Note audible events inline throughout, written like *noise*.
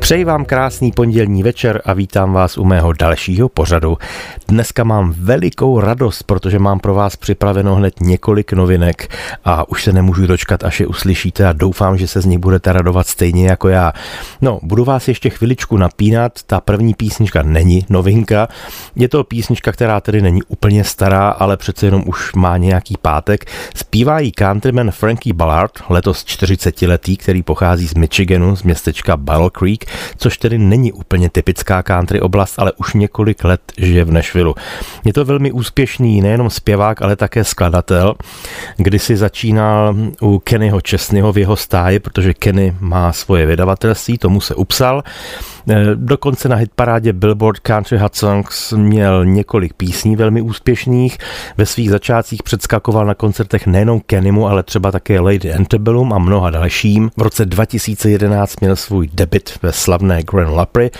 Přeji vám krásný pondělní večer a vítám vás u mého dalšího pořadu. Dneska mám velikou radost, protože mám pro vás připraveno hned několik novinek a už se nemůžu dočkat, až je uslyšíte a doufám, že se z nich budete radovat stejně jako já. No, budu vás ještě chviličku napínat, ta první písnička není novinka, je to písnička, která tedy není úplně stará, ale přece jenom už má nějaký pátek. Zpívá jí countryman Frankie Ballard, letos 40 letý, který pochází z Michiganu, z městečka Battle Creek což tedy není úplně typická country oblast, ale už několik let žije v Nashville. Je to velmi úspěšný nejenom zpěvák, ale také skladatel. Kdysi začínal u Kennyho Česnyho v jeho stáji, protože Kenny má svoje vydavatelství, tomu se upsal. Eh, dokonce na hitparádě Billboard Country Hot Songs měl několik písní velmi úspěšných. Ve svých začátcích předskakoval na koncertech nejenom Kennymu, ale třeba také Lady Antebellum a mnoha dalším. V roce 2011 měl svůj debit ve slavné Grand Lapry.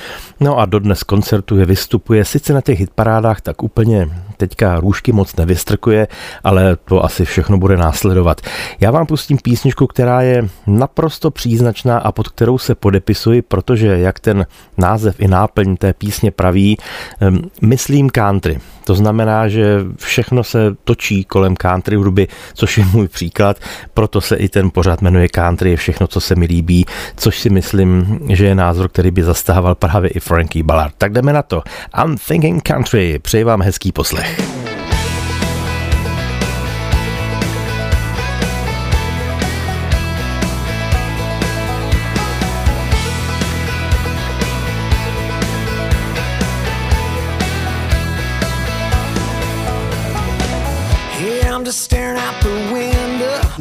No a dodnes koncertuje, vystupuje, sice na těch hitparádách tak úplně teďka růžky moc nevystrkuje, ale to asi všechno bude následovat. Já vám pustím písničku, která je naprosto příznačná a pod kterou se podepisuji, protože jak ten název i náplň té písně praví, myslím country. To znamená, že všechno se točí kolem country hudby, což je můj příklad, proto se i ten pořád jmenuje country, je všechno, co se mi líbí, což si myslím, že je názor, který by zastával právě i Frankie Ballard. Tak jdeme na to. I'm thinking country. Přeji vám hezký poslech.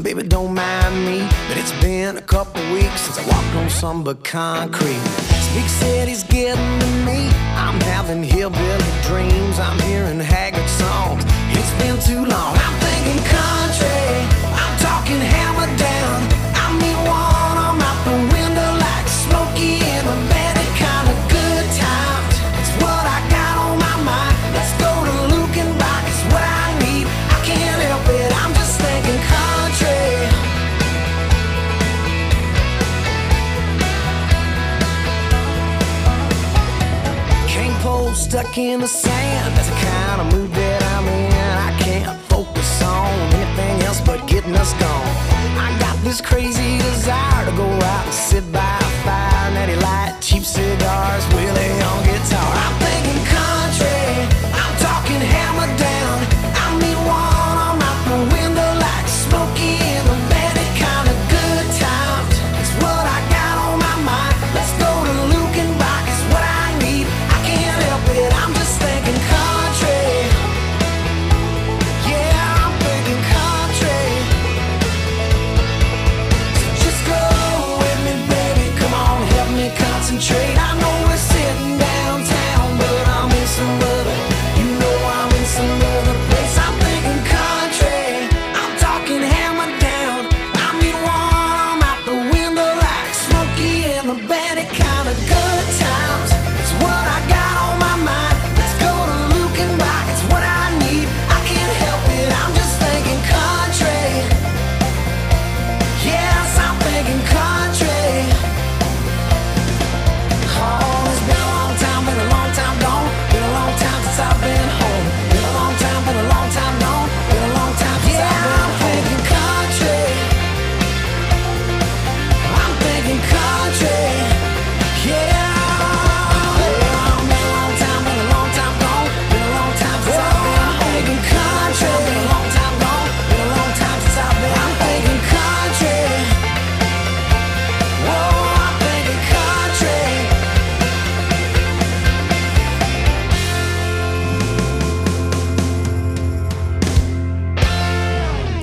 Baby, don't mind me, but it's been a couple weeks since I walked on some but concrete. This big city's getting to me. I'm having hillbilly dreams. I'm hearing haggard songs. It's been too long. I'm thinking country. I'm talking hammer down. Stuck in the sand. That's the kind of mood that I'm in. I can't focus on anything else but getting us gone. I got this crazy desire to go out and sit by a fire. Natty light, cheap cigars, Willie on guitar.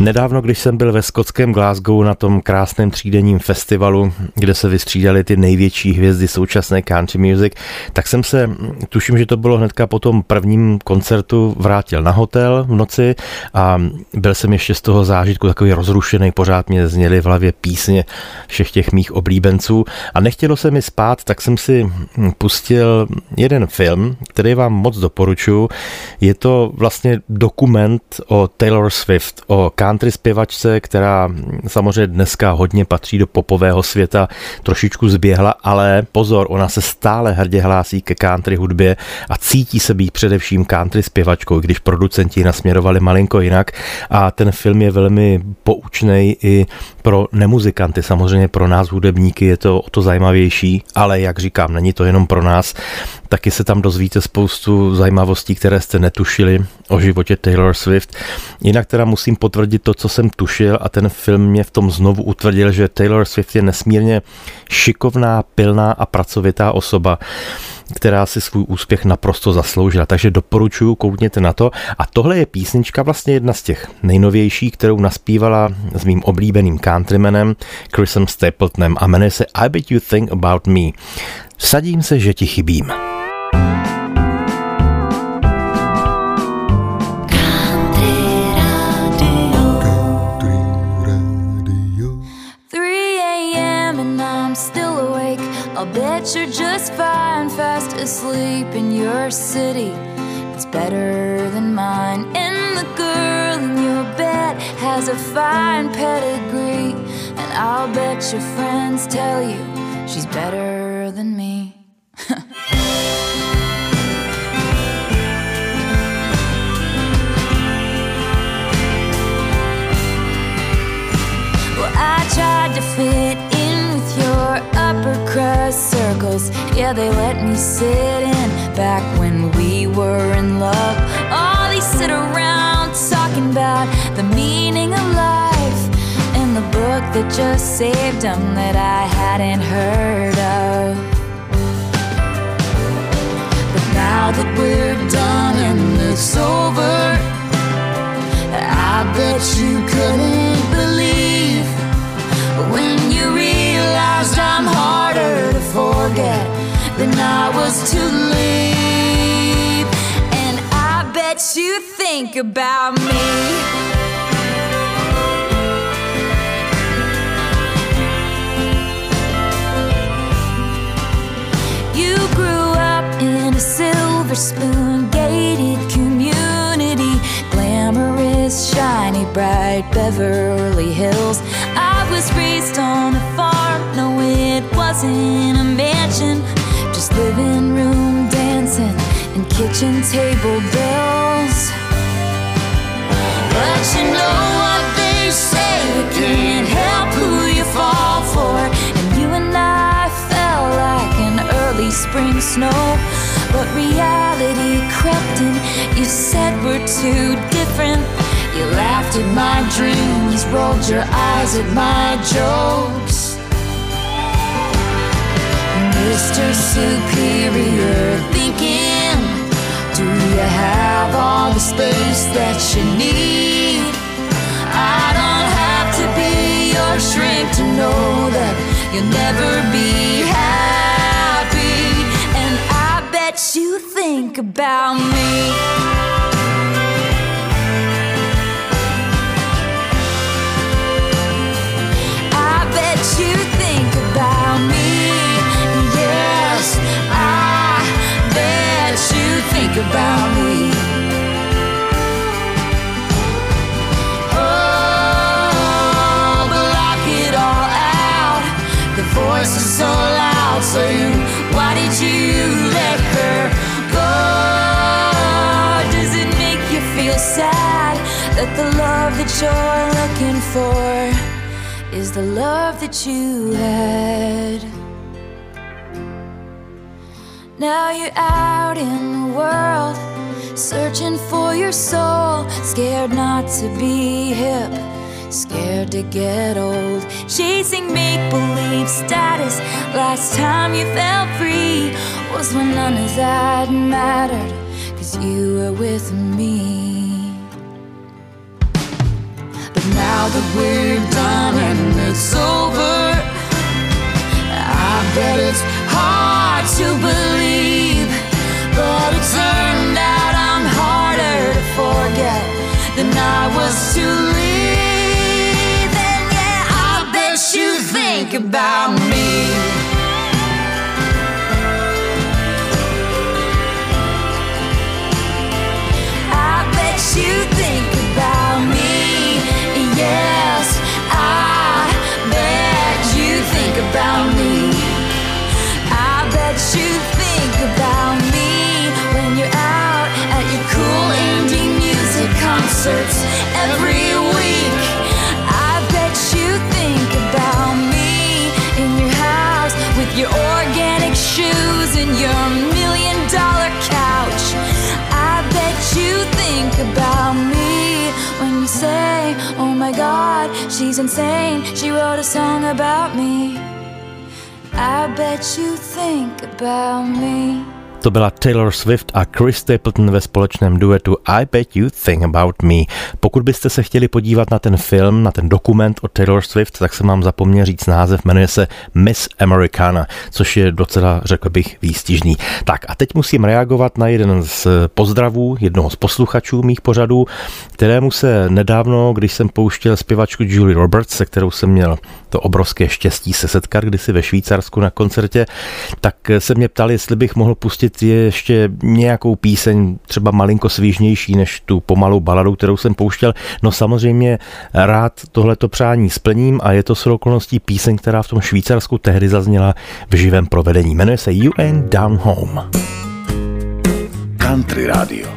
Nedávno, když jsem byl ve skotském Glasgow na tom krásném třídenním festivalu, kde se vystřídali ty největší hvězdy současné country music, tak jsem se, tuším, že to bylo hnedka po tom prvním koncertu, vrátil na hotel v noci a byl jsem ještě z toho zážitku takový rozrušený, pořád mě zněly v hlavě písně všech těch mých oblíbenců a nechtělo se mi spát, tak jsem si pustil jeden film, který vám moc doporučuji. Je to vlastně dokument o Taylor Swift, o country zpěvačce, která samozřejmě dneska hodně patří do popového světa, trošičku zběhla, ale pozor, ona se stále hrdě hlásí ke country hudbě a cítí se být především country zpěvačkou, když producenti nasměrovali malinko jinak. A ten film je velmi poučný i pro nemuzikanty, samozřejmě pro nás hudebníky je to o to zajímavější, ale jak říkám, není to jenom pro nás, taky se tam dozvíte spoustu zajímavostí, které jste netušili o životě Taylor Swift. Jinak teda musím potvrdit to, co jsem tušil a ten film mě v tom znovu utvrdil, že Taylor Swift je nesmírně šikovná, pilná a pracovitá osoba která si svůj úspěch naprosto zasloužila. Takže doporučuji, koukněte na to. A tohle je písnička vlastně jedna z těch nejnovějších, kterou naspívala s mým oblíbeným countrymanem Chrisem Stapletonem a jmenuje se I Bet You Think About Me. Sadím se, že ti chybím. Fine, fast asleep in your city. It's better than mine. And the girl in your bed has a fine pedigree. And I'll bet your friends tell you she's better than me. *laughs* well, I tried to fit in upper crust circles. Yeah, they let me sit in back when we were in love. All they sit around talking about the meaning of life and the book that just saved them that I hadn't heard of. But now that we're done and it's over, I bet you couldn't realized I'm harder to forget than I was to leave. And I bet you think about me. You grew up in a silver spoon gated community, glamorous, shiny, bright Beverly Hills. I was raised on a wasn't a mansion, just living room dancing and kitchen table bells. But you know what they say, you can't help who you fall for. And you and I fell like an early spring snow. But reality crept in, you said we're too different. You laughed at my dreams, rolled your eyes at my jokes. Mr. Superior thinking, do you have all the space that you need? I don't have to be your shrink to know that you'll never be happy. And I bet you think about me. I bet you about me. Oh, block it all out. The voice is so loud saying, Why did you let her go? Does it make you feel sad that the love that you're looking for is the love that you had? Now you're out in the world, searching for your soul, scared not to be hip, scared to get old, chasing make believe status. Last time you felt free was when none of that mattered, cause you were with me. But now that we're done and it's over. I bet it's hard to believe, but it turned out I'm harder to forget than I was to leave. And yeah, I bet you think about me. I bet you think concerts every week. I bet you think about me in your house with your organic shoes and your million dollar couch. I bet you think about me when you say, Oh my god, she's insane. She wrote a song about me. I bet you think about me. To byla Taylor Swift a Chris Stapleton ve společném duetu I Bet You Think About Me. Pokud byste se chtěli podívat na ten film, na ten dokument o Taylor Swift, tak jsem vám zapomněl říct název, jmenuje se Miss Americana, což je docela, řekl bych, výstižný. Tak a teď musím reagovat na jeden z pozdravů jednoho z posluchačů mých pořadů, kterému se nedávno, když jsem pouštěl zpěvačku Julie Roberts, se kterou jsem měl to obrovské štěstí se setkat kdysi ve Švýcarsku na koncertě, tak se mě ptali, jestli bych mohl pustit ještě nějakou píseň, třeba malinko svížnější než tu pomalou baladu, kterou jsem pouštěl. No samozřejmě rád tohleto přání splním a je to s okolností píseň, která v tom Švýcarsku tehdy zazněla v živém provedení. Jmenuje se Ain't Down Home. Country Radio.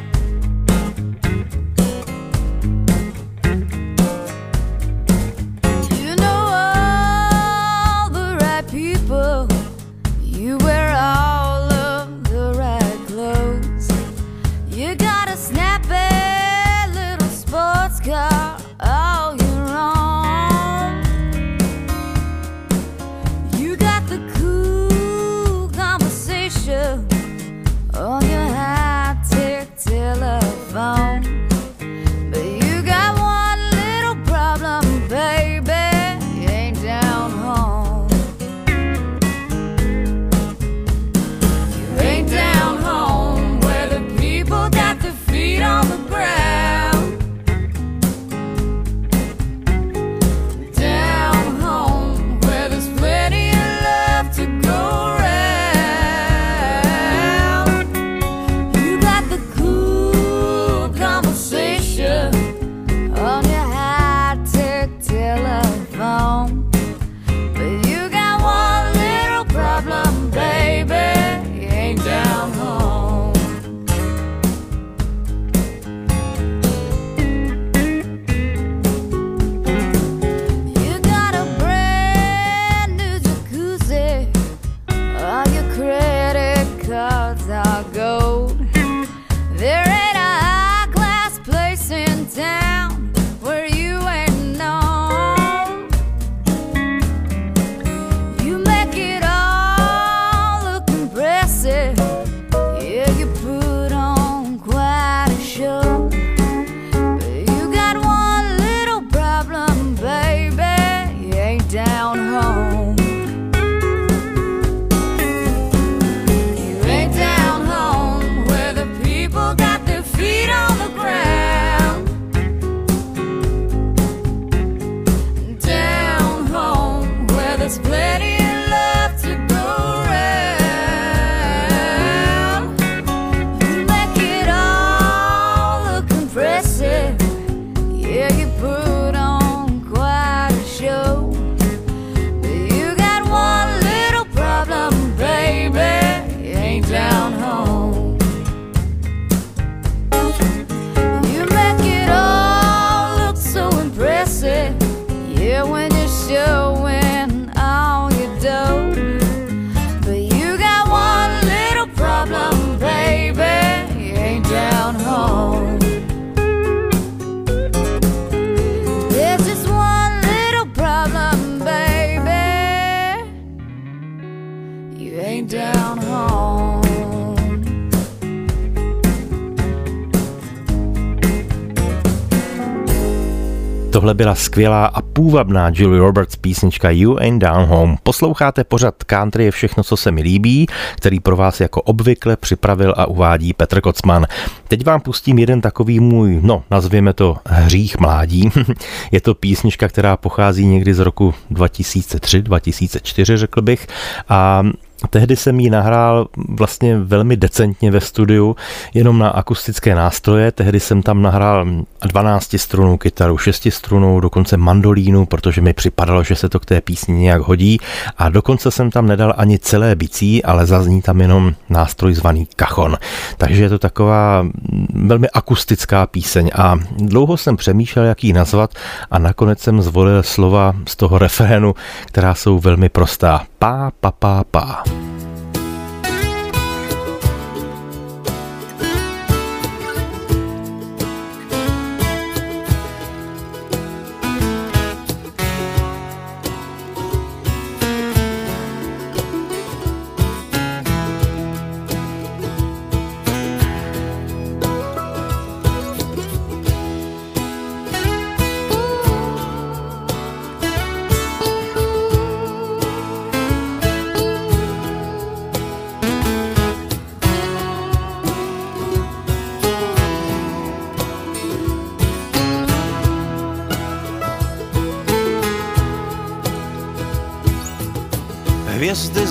Byla skvělá a půvabná Julie Roberts písnička You Ain't Down Home. Posloucháte pořad Country je všechno, co se mi líbí, který pro vás jako obvykle připravil a uvádí Petr Kocman. Teď vám pustím jeden takový můj, no, nazvěme to hřích mládí. *laughs* je to písnička, která pochází někdy z roku 2003, 2004, řekl bych. A Tehdy jsem ji nahrál vlastně velmi decentně ve studiu, jenom na akustické nástroje. Tehdy jsem tam nahrál 12 strunou kytaru, 6 strunou, dokonce mandolínu, protože mi připadalo, že se to k té písni nějak hodí. A dokonce jsem tam nedal ani celé bicí, ale zazní tam jenom nástroj zvaný kachon. Takže je to taková velmi akustická píseň. A dlouho jsem přemýšlel, jak ji nazvat a nakonec jsem zvolil slova z toho refrénu, která jsou velmi prostá. Pá, pa, pa, pa.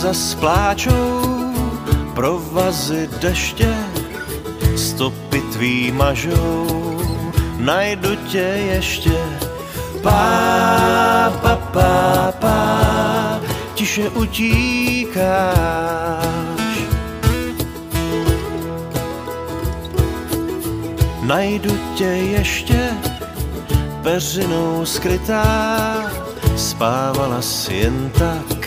Hvězdy zaspláčou, provazy deště, stopy tvý mažou, najdu tě ještě. Pá, pa, pa, pá, tiše utíkáš. Najdu tě ještě, peřinou skrytá, spávala si jen tak,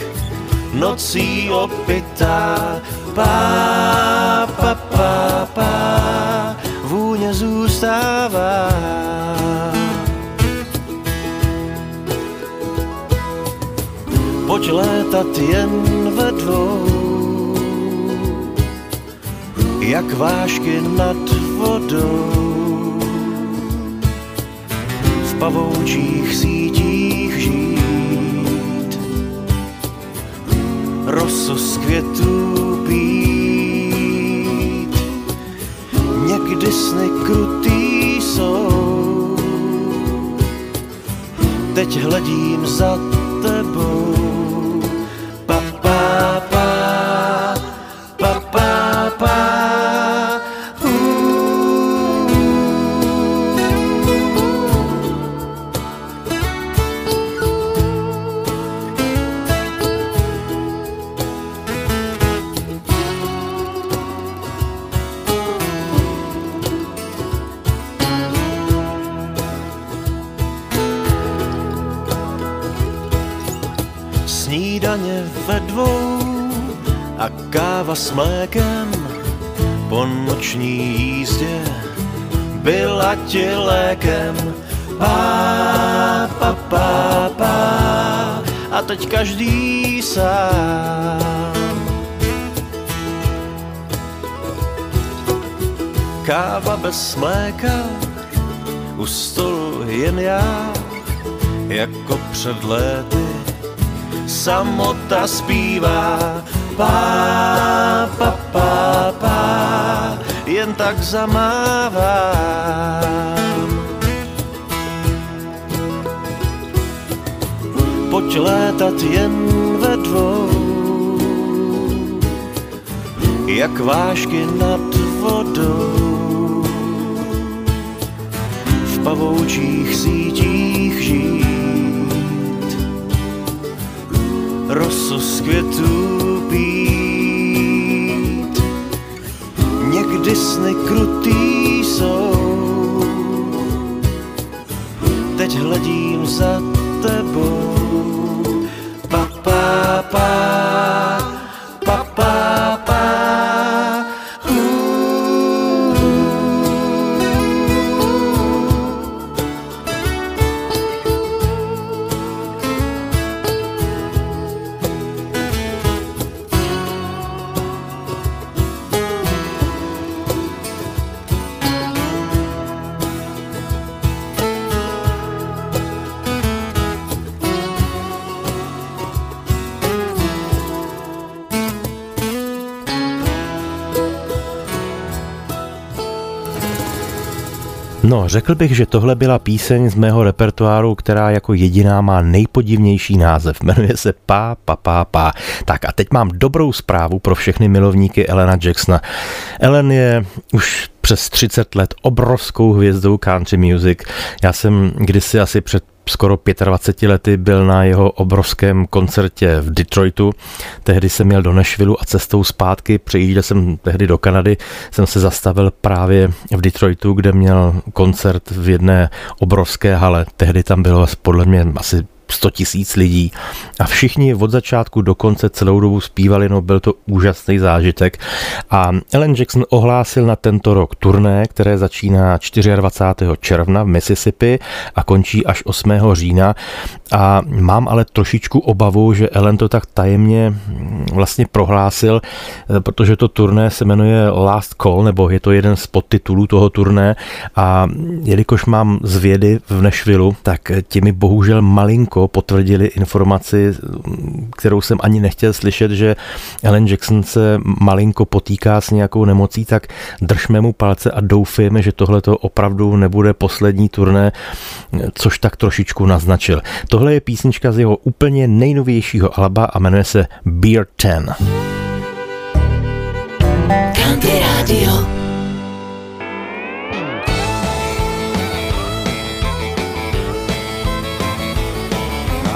nocí opitá. Pá, pa, pa, pá, vůně zůstává. Pojď létat jen ve dvou, jak vášky nad vodou. V pavoučích sítích žít, roso z květů pít. Někdy sny krutý jsou, teď hledím za tebou. Káva s mlékem po noční jízdě byla ti lékem. Pá, pa, pa, pa, a teď každý sám. Káva bez mléka, u stolu jen já, jako před léty samota zpívá. Pá, pa, pa, pá, jen tak zamávám. Pojď létat jen ve dvou, jak vášky nad vodou. V pavoučích sítích žít, roso z květů pít. Někdy sny krutý jsou, teď hledím za tebou. Pa, pa, pa, No, řekl bych, že tohle byla píseň z mého repertoáru, která jako jediná má nejpodivnější název. Jmenuje se Pá, pa, pa, pa. Tak a teď mám dobrou zprávu pro všechny milovníky Elena Jacksona. Ellen je už přes 30 let obrovskou hvězdou country music. Já jsem kdysi asi před skoro 25 lety byl na jeho obrovském koncertě v Detroitu. Tehdy jsem měl do Nashville a cestou zpátky, přejížděl jsem tehdy do Kanady, jsem se zastavil právě v Detroitu, kde měl koncert v jedné obrovské hale. Tehdy tam bylo podle mě asi 100 tisíc lidí a všichni od začátku do konce celou dobu zpívali, no byl to úžasný zážitek a Ellen Jackson ohlásil na tento rok turné, které začíná 24. června v Mississippi a končí až 8. října a mám ale trošičku obavu, že Ellen to tak tajemně vlastně prohlásil, protože to turné se jmenuje Last Call, nebo je to jeden z podtitulů toho turné a jelikož mám zvědy v Nešvilu, tak ti mi bohužel malinko potvrdili informaci, kterou jsem ani nechtěl slyšet, že Ellen Jackson se malinko potýká s nějakou nemocí, tak držme mu palce a doufejme, že tohle to opravdu nebude poslední turné, což tak trošičku naznačil. Tohle je písnička z jeho úplně nejnovějšího alba a jmenuje se Beer 10. Country Radio.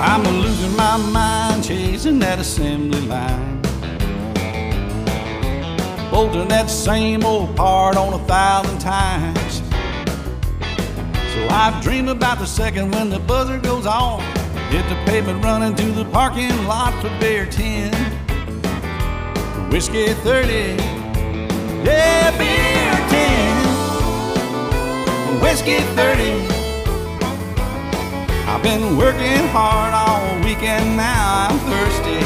I'm losing my mind chasing that assembly line. Bolting that same old part on a thousand times. So I dream about the second when the buzzer goes off. Hit the pavement running to the parking lot for beer 10. Whiskey 30. Yeah, beer 10. Whiskey 30. I've been working hard all weekend, now I'm thirsty.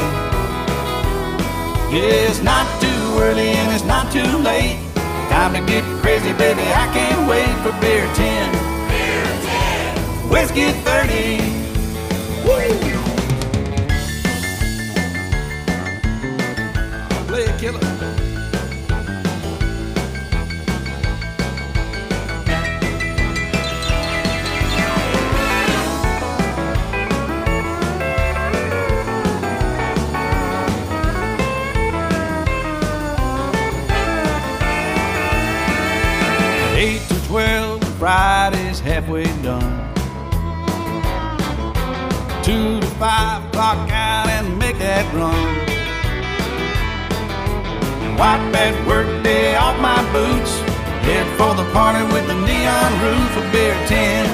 Yeah, it's not too early and it's not too late. Time to get crazy, baby, I can't wait for beer 10. Beer 10. Whiskey 30. Halfway done. Two to five, clock out and make that run. Wipe that work day off my boots. Head for the party with the neon roof of beer 10.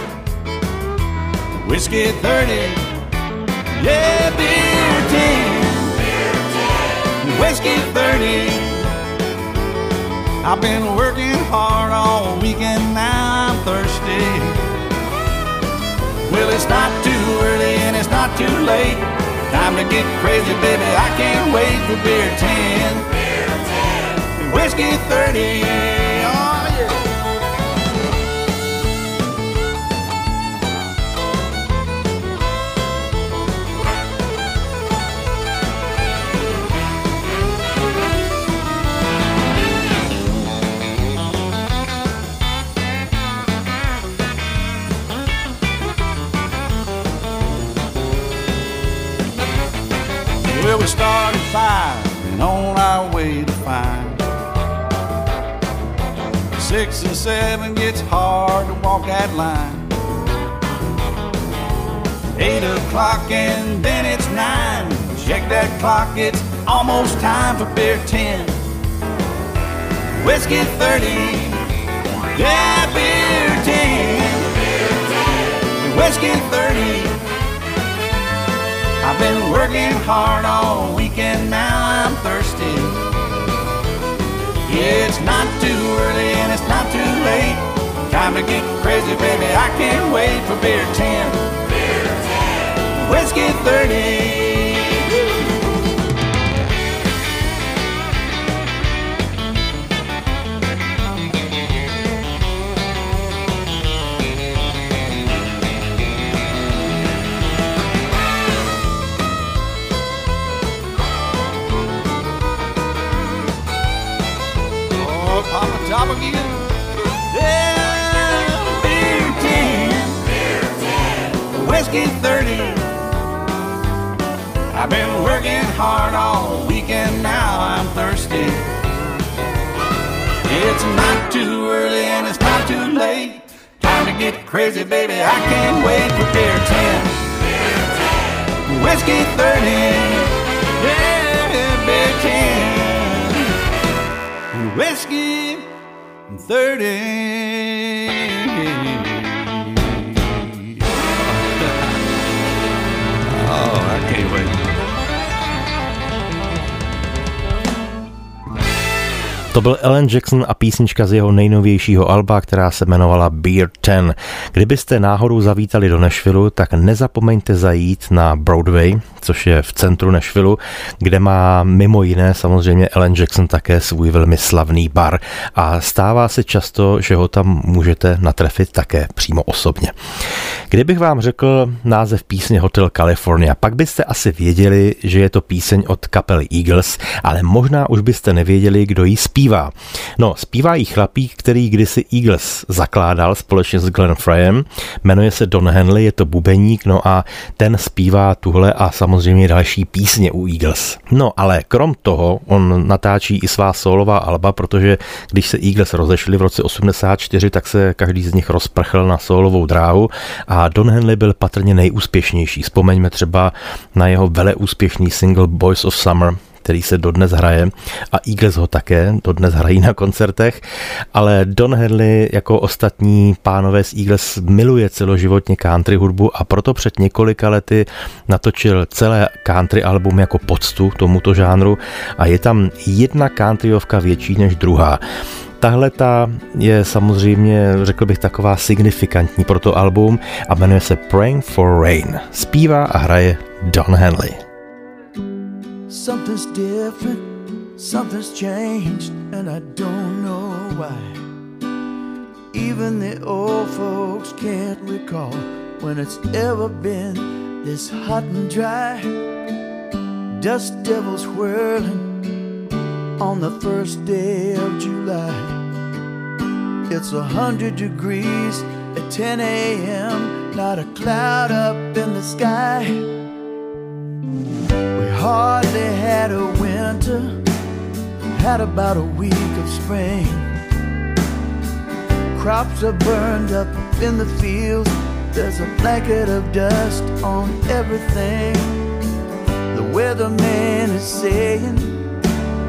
Whiskey 30. Yeah, beer 10. Beer 10. Whiskey 30. I've been working hard all weekend, now I'm thirsty. Well, it's not too early and it's not too late. Time to get crazy, baby. I can't wait for beer 10. Beer 10. Whiskey 30. We started five and on our way to find. Six and seven gets hard to walk that line. Eight o'clock and then it's nine. Check that clock, it's almost time for beer ten. Whiskey 30, yeah, beer 10. Whiskey 30. I've been working hard all weekend, now I'm thirsty. It's not too early and it's not too late. Time to get crazy, baby, I can't wait for beer 10. Beer 10. Whiskey 30. top of. Yeah, beer 10, beer 10. whiskey 30. I've been working hard all weekend, now I'm thirsty. It's not too early and it's not too late. Time to get crazy, baby, I can't wait for beer 10, beer 10. whiskey 30. Yeah, beer 10 whiskey 30. To byl Alan Jackson a písnička z jeho nejnovějšího alba, která se jmenovala Beer 10. Kdybyste náhodou zavítali do Nashville, tak nezapomeňte zajít na Broadway, což je v centru Nashville, kde má mimo jiné samozřejmě Alan Jackson také svůj velmi slavný bar a stává se často, že ho tam můžete natrefit také přímo osobně. Kdybych vám řekl název písně Hotel California, pak byste asi věděli, že je to píseň od kapely Eagles, ale možná už byste nevěděli, kdo ji zpívá. No, zpívá jí chlapík, který kdysi Eagles zakládal společně s Glenn Freyem, jmenuje se Don Henley, je to bubeník, no a ten zpívá tuhle a samozřejmě další písně u Eagles. No, ale krom toho, on natáčí i svá solová alba, protože když se Eagles rozešli v roce 84, tak se každý z nich rozprchl na solovou dráhu a Don Henley byl patrně nejúspěšnější. Vzpomeňme třeba na jeho veleúspěšný single Boys of Summer, který se dodnes hraje a Eagles ho také dodnes hrají na koncertech, ale Don Henley jako ostatní pánové z Eagles miluje celoživotně country hudbu a proto před několika lety natočil celé country album jako poctu tomuto žánru a je tam jedna countryovka větší než druhá. Tahle ta je samozřejmě, řekl bych, taková signifikantní pro to album a jmenuje se Praying for Rain. Zpívá a hraje Don Henley. Something's different, something's changed, and I don't know why. Even the old folks can't recall when it's ever been this hot and dry. Dust devils whirling on the first day of July. It's a hundred degrees at 10 a.m., not a cloud up in the sky. We hardly had a winter, had about a week of spring. Crops are burned up in the fields, there's a blanket of dust on everything. The weatherman is saying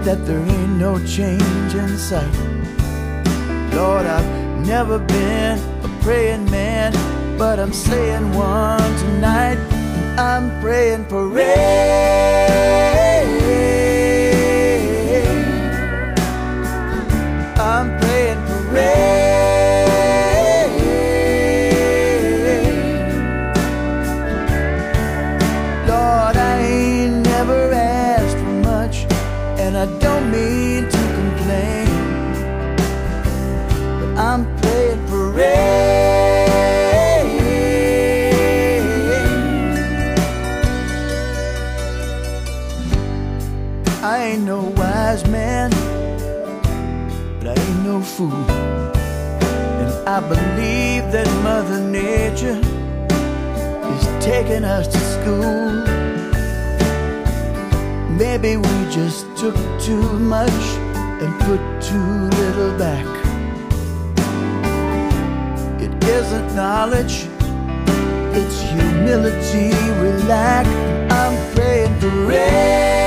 that there ain't no change in sight. Lord, I've never been a praying man, but I'm saying one tonight. I'm praying for rain. Taking us to school. Maybe we just took too much and put too little back. It isn't knowledge, it's humility we lack. I'm praying for rain.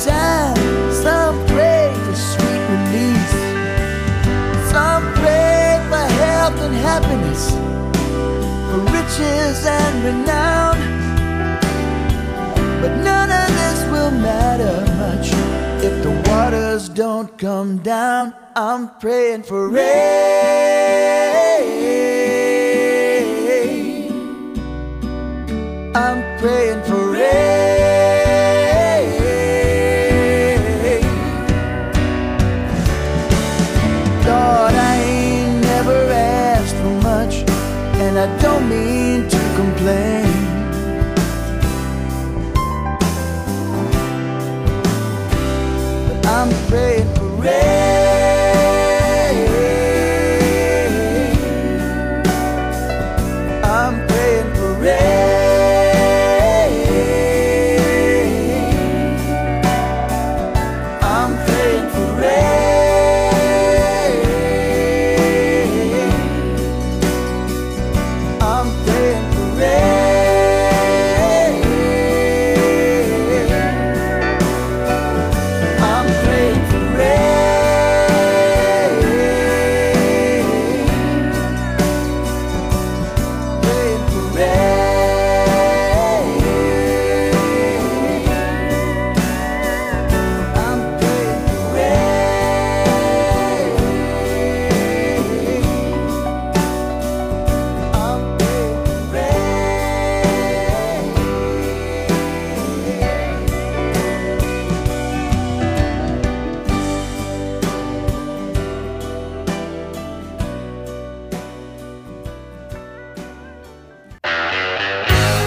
Time. Some pray for sweet release. Some pray for health and happiness, for riches and renown. But none of this will matter much if the waters don't come down. I'm praying for rain. I'm praying for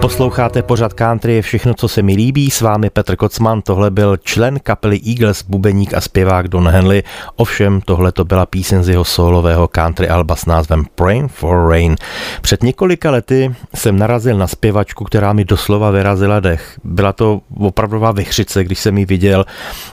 Posloucháte pořad country je všechno, co se mi líbí. S vámi Petr Kocman, tohle byl člen kapely Eagles, bubeník a zpěvák Don Henley. Ovšem, tohle to byla píseň z jeho solového country alba s názvem Praying for Rain. Před několika lety jsem narazil na zpěvačku, která mi doslova vyrazila dech. Byla to opravdová vychřice, když jsem ji viděl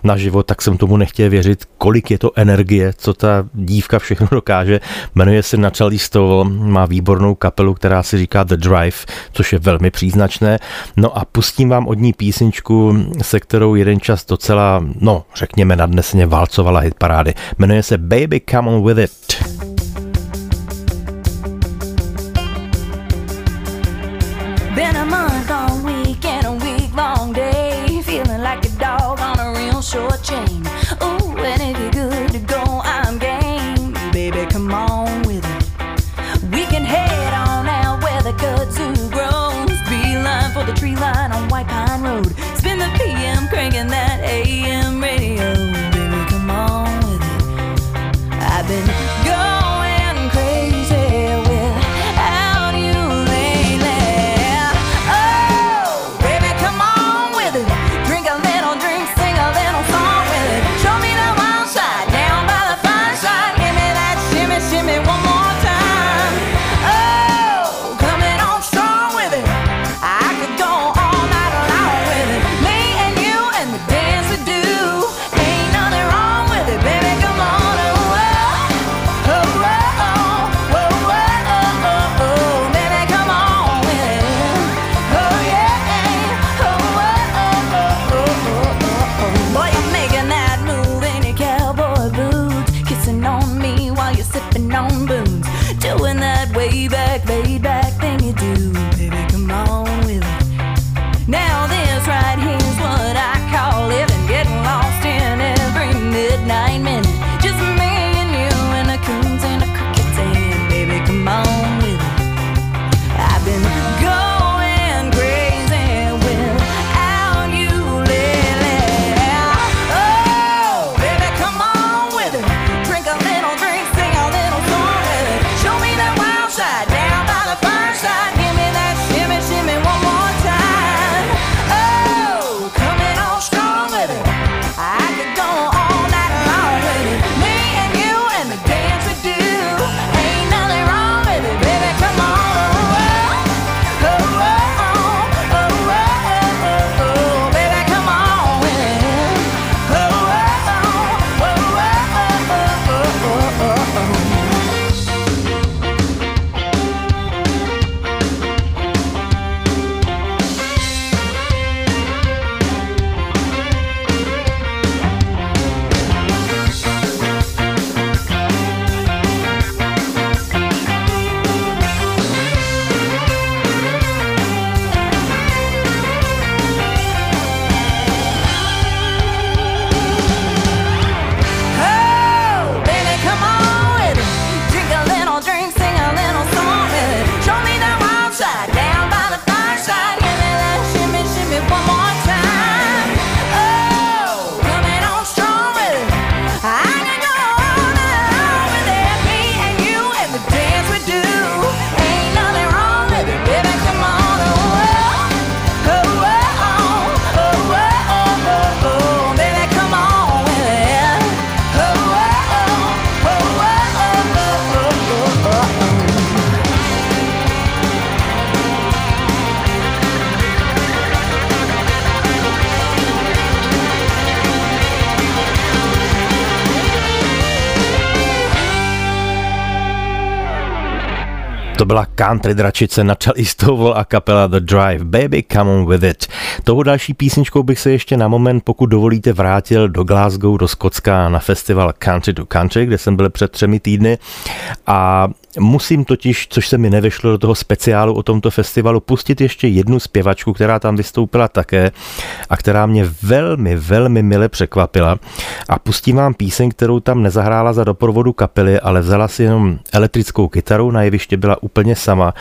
na život, tak jsem tomu nechtěl věřit, kolik je to energie, co ta dívka všechno dokáže. Jmenuje se Natalie Stovall, má výbornou kapelu, která si říká The Drive, což je velmi příznačné. No a pustím vám od ní písničku, se kterou jeden čas docela, no řekněme nadnesně válcovala hitparády. Jmenuje se Baby Come On With It. Been a country dračice Natalie Stovall a kapela The Drive. Baby, come on with it. Tou další písničkou bych se ještě na moment, pokud dovolíte, vrátil do Glasgow, do Skotska na festival Country to Country, kde jsem byl před třemi týdny a Musím totiž, což se mi nevyšlo do toho speciálu o tomto festivalu, pustit ještě jednu zpěvačku, která tam vystoupila také a která mě velmi, velmi mile překvapila. A pustím vám píseň, kterou tam nezahrála za doprovodu kapely, ale vzala si jenom elektrickou kytaru, na jeviště byla úplně sama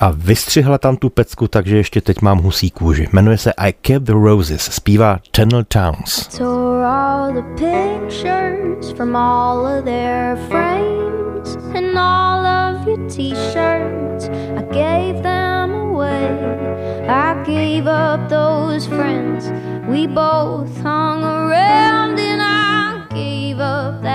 a vystřihla tam tu pecku, takže ještě teď mám husí kůži. Jmenuje se I Kept the Roses, zpívá Channel Towns. All the pictures from all of their frames and all of your t-shirts. I gave them away. I gave up those friends. We both hung around and I gave up that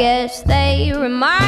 guess they remind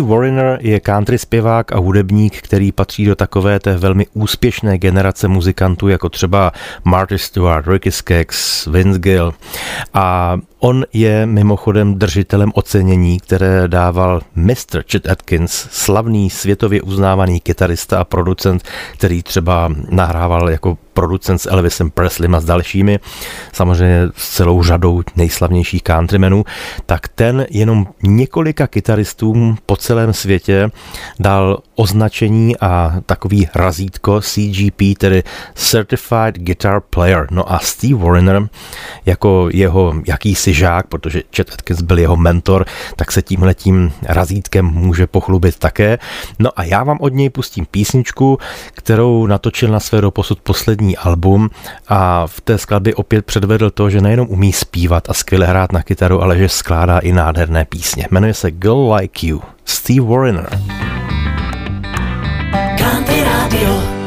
Steve Wariner je country zpěvák a hudebník, který patří do takové té velmi úspěšné generace muzikantů, jako třeba Marty Stewart, Ricky Skaggs, Vince Gill. A On je mimochodem držitelem ocenění, které dával Mr. Chet Atkins, slavný světově uznávaný kytarista a producent, který třeba nahrával jako producent s Elvisem Presleym a s dalšími, samozřejmě s celou řadou nejslavnějších countrymenů, tak ten jenom několika kytaristům po celém světě dal označení a takový razítko CGP, tedy Certified Guitar Player. No a Steve Wariner jako jeho jakýsi žák, protože Chet Atkins byl jeho mentor, tak se tímhle tím razítkem může pochlubit také. No a já vám od něj pustím písničku, kterou natočil na své doposud poslední album a v té skladbě opět předvedl to, že nejenom umí zpívat a skvěle hrát na kytaru, ale že skládá i nádherné písně. Jmenuje se Girl Like You, Steve Wariner. Country Radio.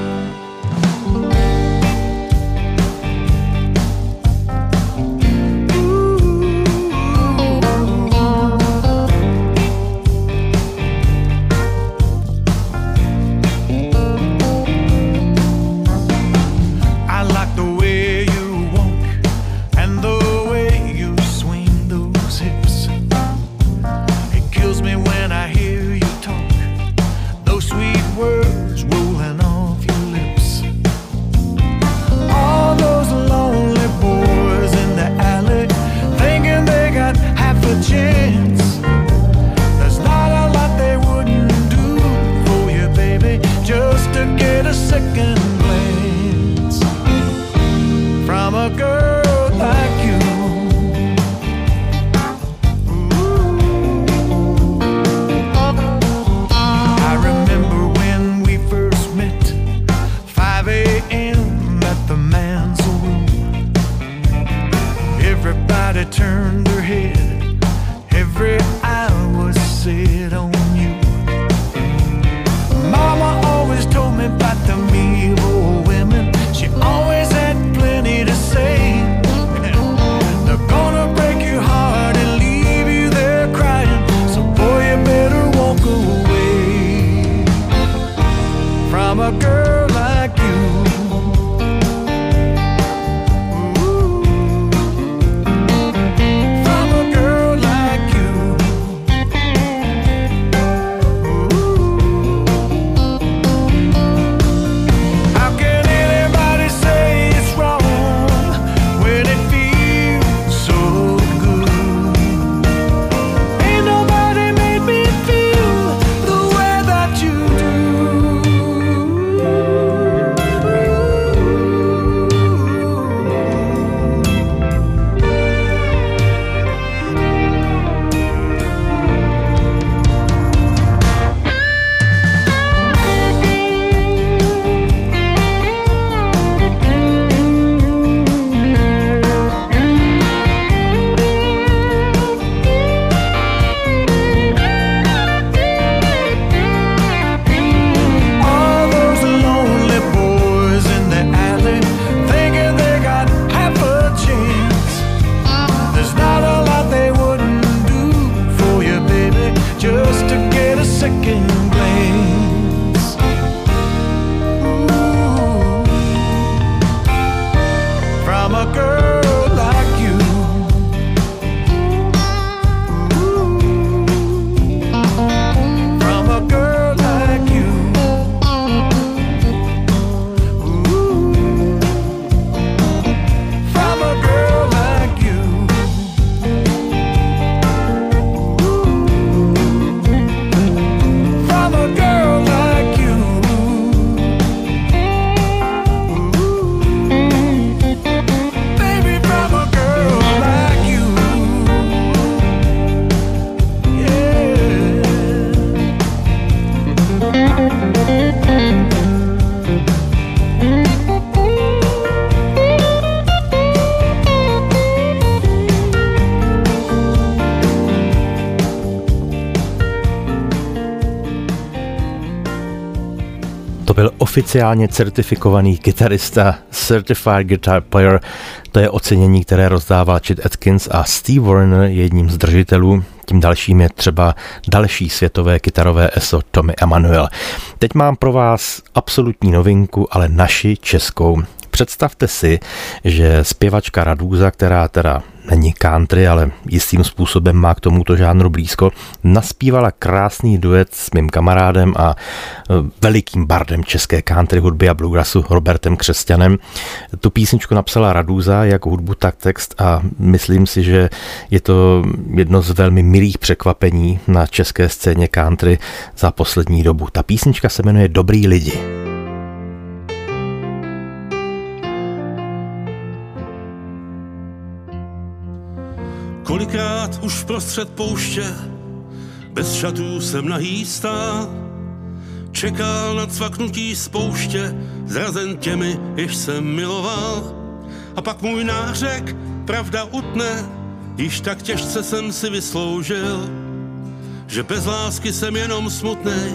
Oficiálně certifikovaný kytarista, Certified Guitar Player. To je ocenění, které rozdával Chet Atkins a Steve Wariner je jedním z držitelů. Tím dalším je třeba další světové kytarové eso Tommy Emanuel. Teď mám pro vás absolutní novinku, ale naši českou. Představte si, že zpěvačka Radúza, která teda není country, ale jistým způsobem má k tomuto žánru blízko, naspívala krásný duet s mým kamarádem a e, velikým bardem české country hudby a bluegrassu Robertem Křesťanem. Tu písničku napsala Raduza, jak hudbu, tak text a myslím si, že je to jedno z velmi milých překvapení na české scéně country za poslední dobu. Ta písnička se jmenuje Dobrý lidi. Kolikrát už prostřed pouště bez šatů jsem nahý stál, čekal na cvaknutí spouště, zrazen těmi, jež jsem miloval. A pak můj nářek, pravda utne, již tak těžce jsem si vysloužil, že bez lásky jsem jenom smutnej,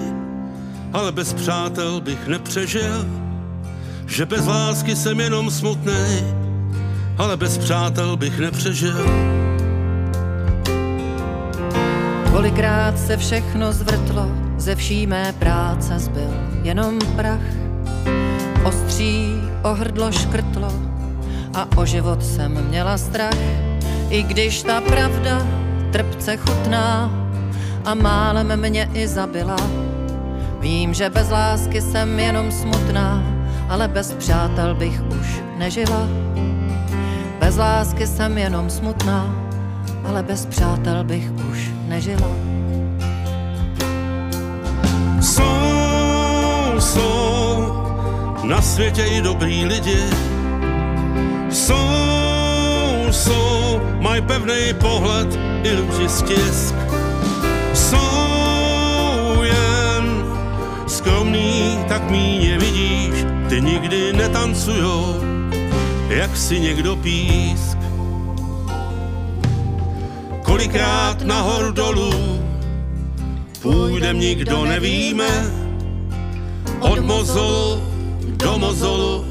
ale bez přátel bych nepřežil. Že bez lásky jsem jenom smutnej, ale bez přátel bych nepřežil. Kolikrát se všechno zvrtlo, ze vší mé práce zbyl jenom prach. Ostří ohrdlo škrtlo a o život jsem měla strach. I když ta pravda trpce chutná a málem mě i zabila. Vím, že bez lásky jsem jenom smutná, ale bez přátel bych už nežila. Bez lásky jsem jenom smutná, ale bez přátel bych už nežila. Jsou, jsou na světě i dobrý lidi. Jsou, jsou, mají pevný pohled i růži stisk. Jsou jen skromný, tak míně vidíš, ty nikdy netancujou, jak si někdo písk kolikrát nahoru dolů, půjdem nikdo nevíme, od mozolu do mozolu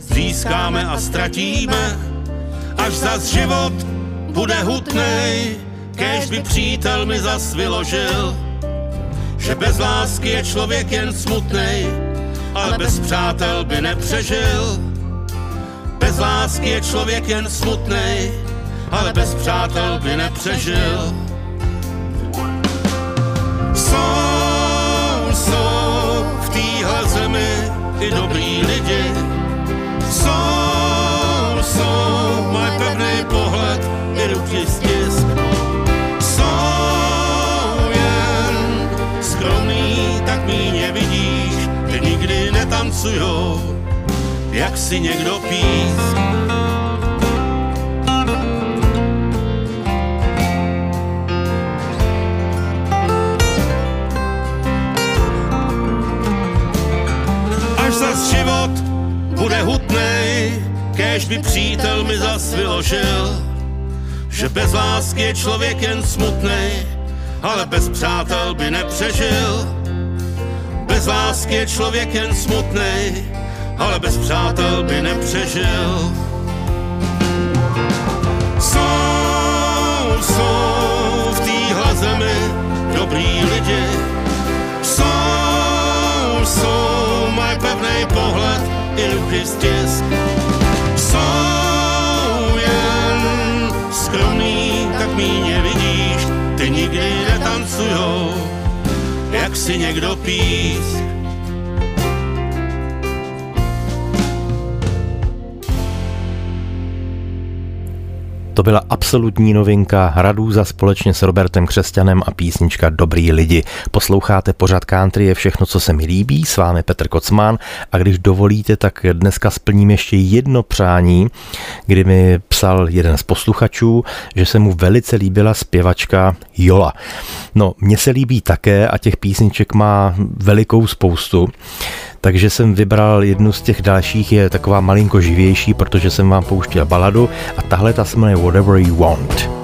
získáme a ztratíme, až zas život bude hutnej, kež by přítel mi zas vyložil, že bez lásky je člověk jen smutnej, ale bez přátel by nepřežil. Bez lásky je člověk jen smutnej, ale bez přátel by nepřežil. Jsou, jsou v téhle zemi i dobrý lidi. Jsou, jsou, mají pevný pohled i ruky stisk. Jsou jen skromný, tak míně vidíš, ty nikdy netancujou, jak si někdo písk. Zas život bude hutnej, kež by přítel mi zas vyložil, že bez lásky je člověk jen smutnej, ale bez přátel by nepřežil. Bez lásky je člověk jen smutnej, ale bez přátel by nepřežil. Jsou, jsou v téhle zemi dobrý lidi, jsou, jsou mají pevný pohled i ruchy stisk. Jsou jen skromný, tak míně vidíš, ty nikdy netancujou, jak si někdo písk. To byla absolutní novinka Radůza společně s Robertem Křesťanem a písnička Dobrý lidi. Posloucháte pořad country je všechno, co se mi líbí. S vámi Petr Kocmán a když dovolíte, tak dneska splním ještě jedno přání, kdy mi psal jeden z posluchačů, že se mu velice líbila zpěvačka Jola. No, mně se líbí také a těch písniček má velikou spoustu takže jsem vybral jednu z těch dalších, je taková malinko živější, protože jsem vám pouštěl baladu a tahle ta se jmenuje Whatever You Want.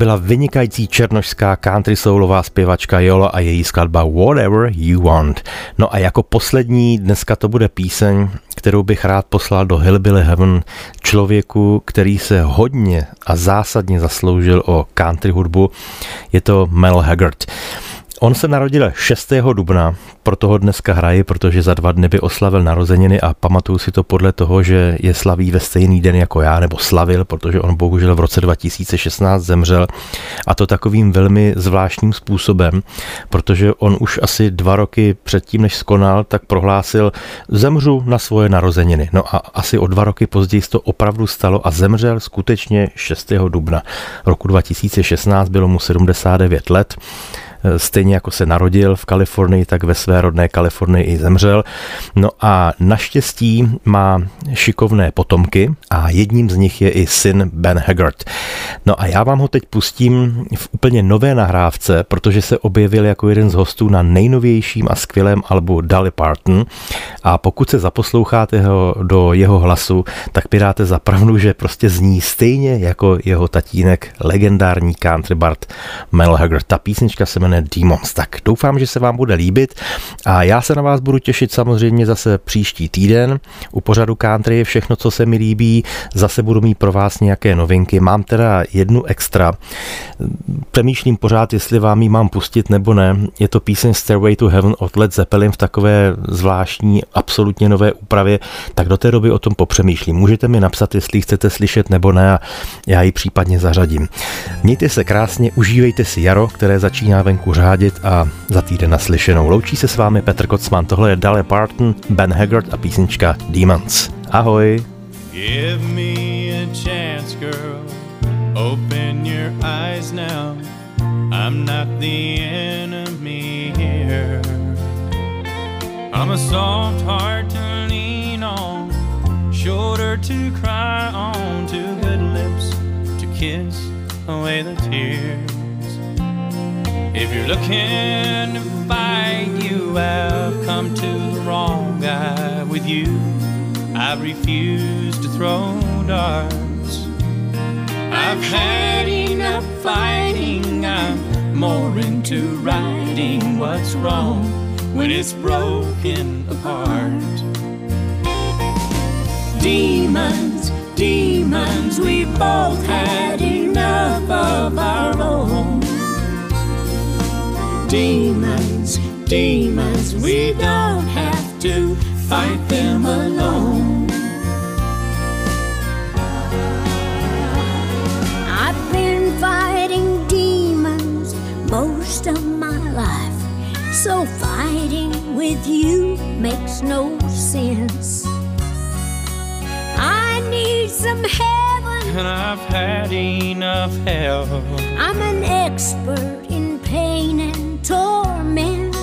Byla vynikající černošská country soulová zpěvačka Jolo a její skladba Whatever You Want. No a jako poslední dneska to bude píseň, kterou bych rád poslal do Hillbilly Heaven člověku, který se hodně a zásadně zasloužil o country hudbu. Je to Mel Haggard. On se narodil 6. dubna, proto ho dneska hraji, protože za dva dny by oslavil narozeniny a pamatuju si to podle toho, že je slaví ve stejný den jako já, nebo slavil, protože on bohužel v roce 2016 zemřel a to takovým velmi zvláštním způsobem, protože on už asi dva roky předtím, než skonal, tak prohlásil, zemřu na svoje narozeniny. No a asi o dva roky později to opravdu stalo a zemřel skutečně 6. dubna roku 2016, bylo mu 79 let. Eh, stejně jako se narodil v Kalifornii, tak ve své rodné Kalifornii i zemřel. No a naštěstí má šikovné potomky a jedním z nich je i syn Ben Haggard. No a já vám ho teď pustím v úplně nové nahrávce, protože se objevil jako jeden z hostů na nejnovějším a skvělém albu Dolly Parton a pokud se zaposloucháte ho do jeho hlasu, tak piráte za pravdu, že prostě zní stejně jako jeho tatínek, legendární country bard Mel Haggard. Ta písnička se jmenuje Demons. Tak doufám, že se vám bude líbit a já se na vás budu těšit samozřejmě zase příští týden. U pořadu country je všechno, co se mi líbí. Zase budu mít pro vás nějaké novinky. Mám teda jednu extra. Přemýšlím pořád, jestli vám ji mám pustit nebo ne. Je to píseň Stairway to Heaven od Led Zeppelin v takové zvláštní, absolutně nové úpravě. Tak do té doby o tom popřemýšlím. Můžete mi napsat, jestli chcete slyšet nebo ne a já ji případně zařadím. Mějte se krásně, užívejte si jaro, které začíná venku řádit a za týden naslyšenou. Loučí se s vámi Petr Kocman, tohle je Dale Parton, Ben Haggard a písnička Demons. Ahoj! Give me a chance, girl. Open your eyes now. I'm not the enemy here. I'm a soft heart to lean on, shoulder to cry on, two good lips to kiss away the tears. If you're looking to fight, you have come to the wrong guy. With you, I refuse to throw darts. I've had enough fighting. I'm more into righting what's wrong when it's broken apart. Demons, demons, we've both had enough of our own. Demons, demons, we don't have to fight them alone. I've been fighting demons most of my life, so fighting with you makes no sense. I need some heaven, And I've had enough hell. I'm an expert in pain and torment.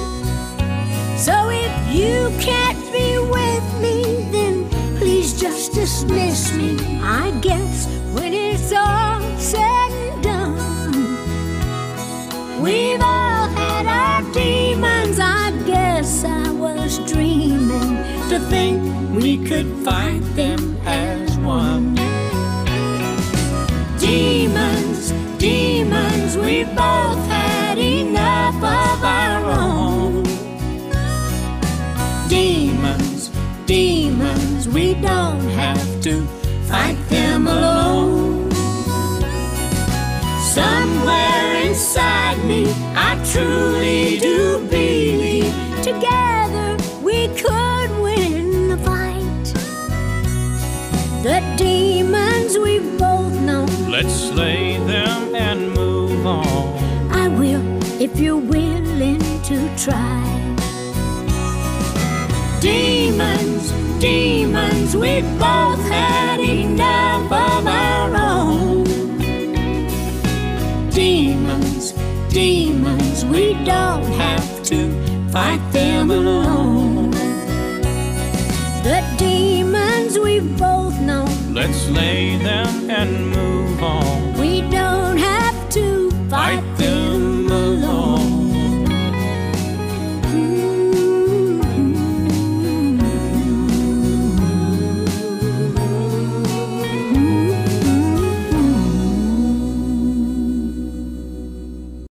So if you can't be with me, then please just dismiss me. I guess when it's all said and done, we've all had our demons. I guess I was dreaming to think we could fight them as one. Demons, demons, we both to fight them alone. Somewhere inside me, I truly do believe together we could win the fight. The demons we've both known. Let's slay them and move on. I will if you're willing to try. Demons, demons, we both had enough of our own. Demons, demons, we don't have to fight them alone. The demons we've both known, let's lay them and move on. We don't have to fight, fight them alone.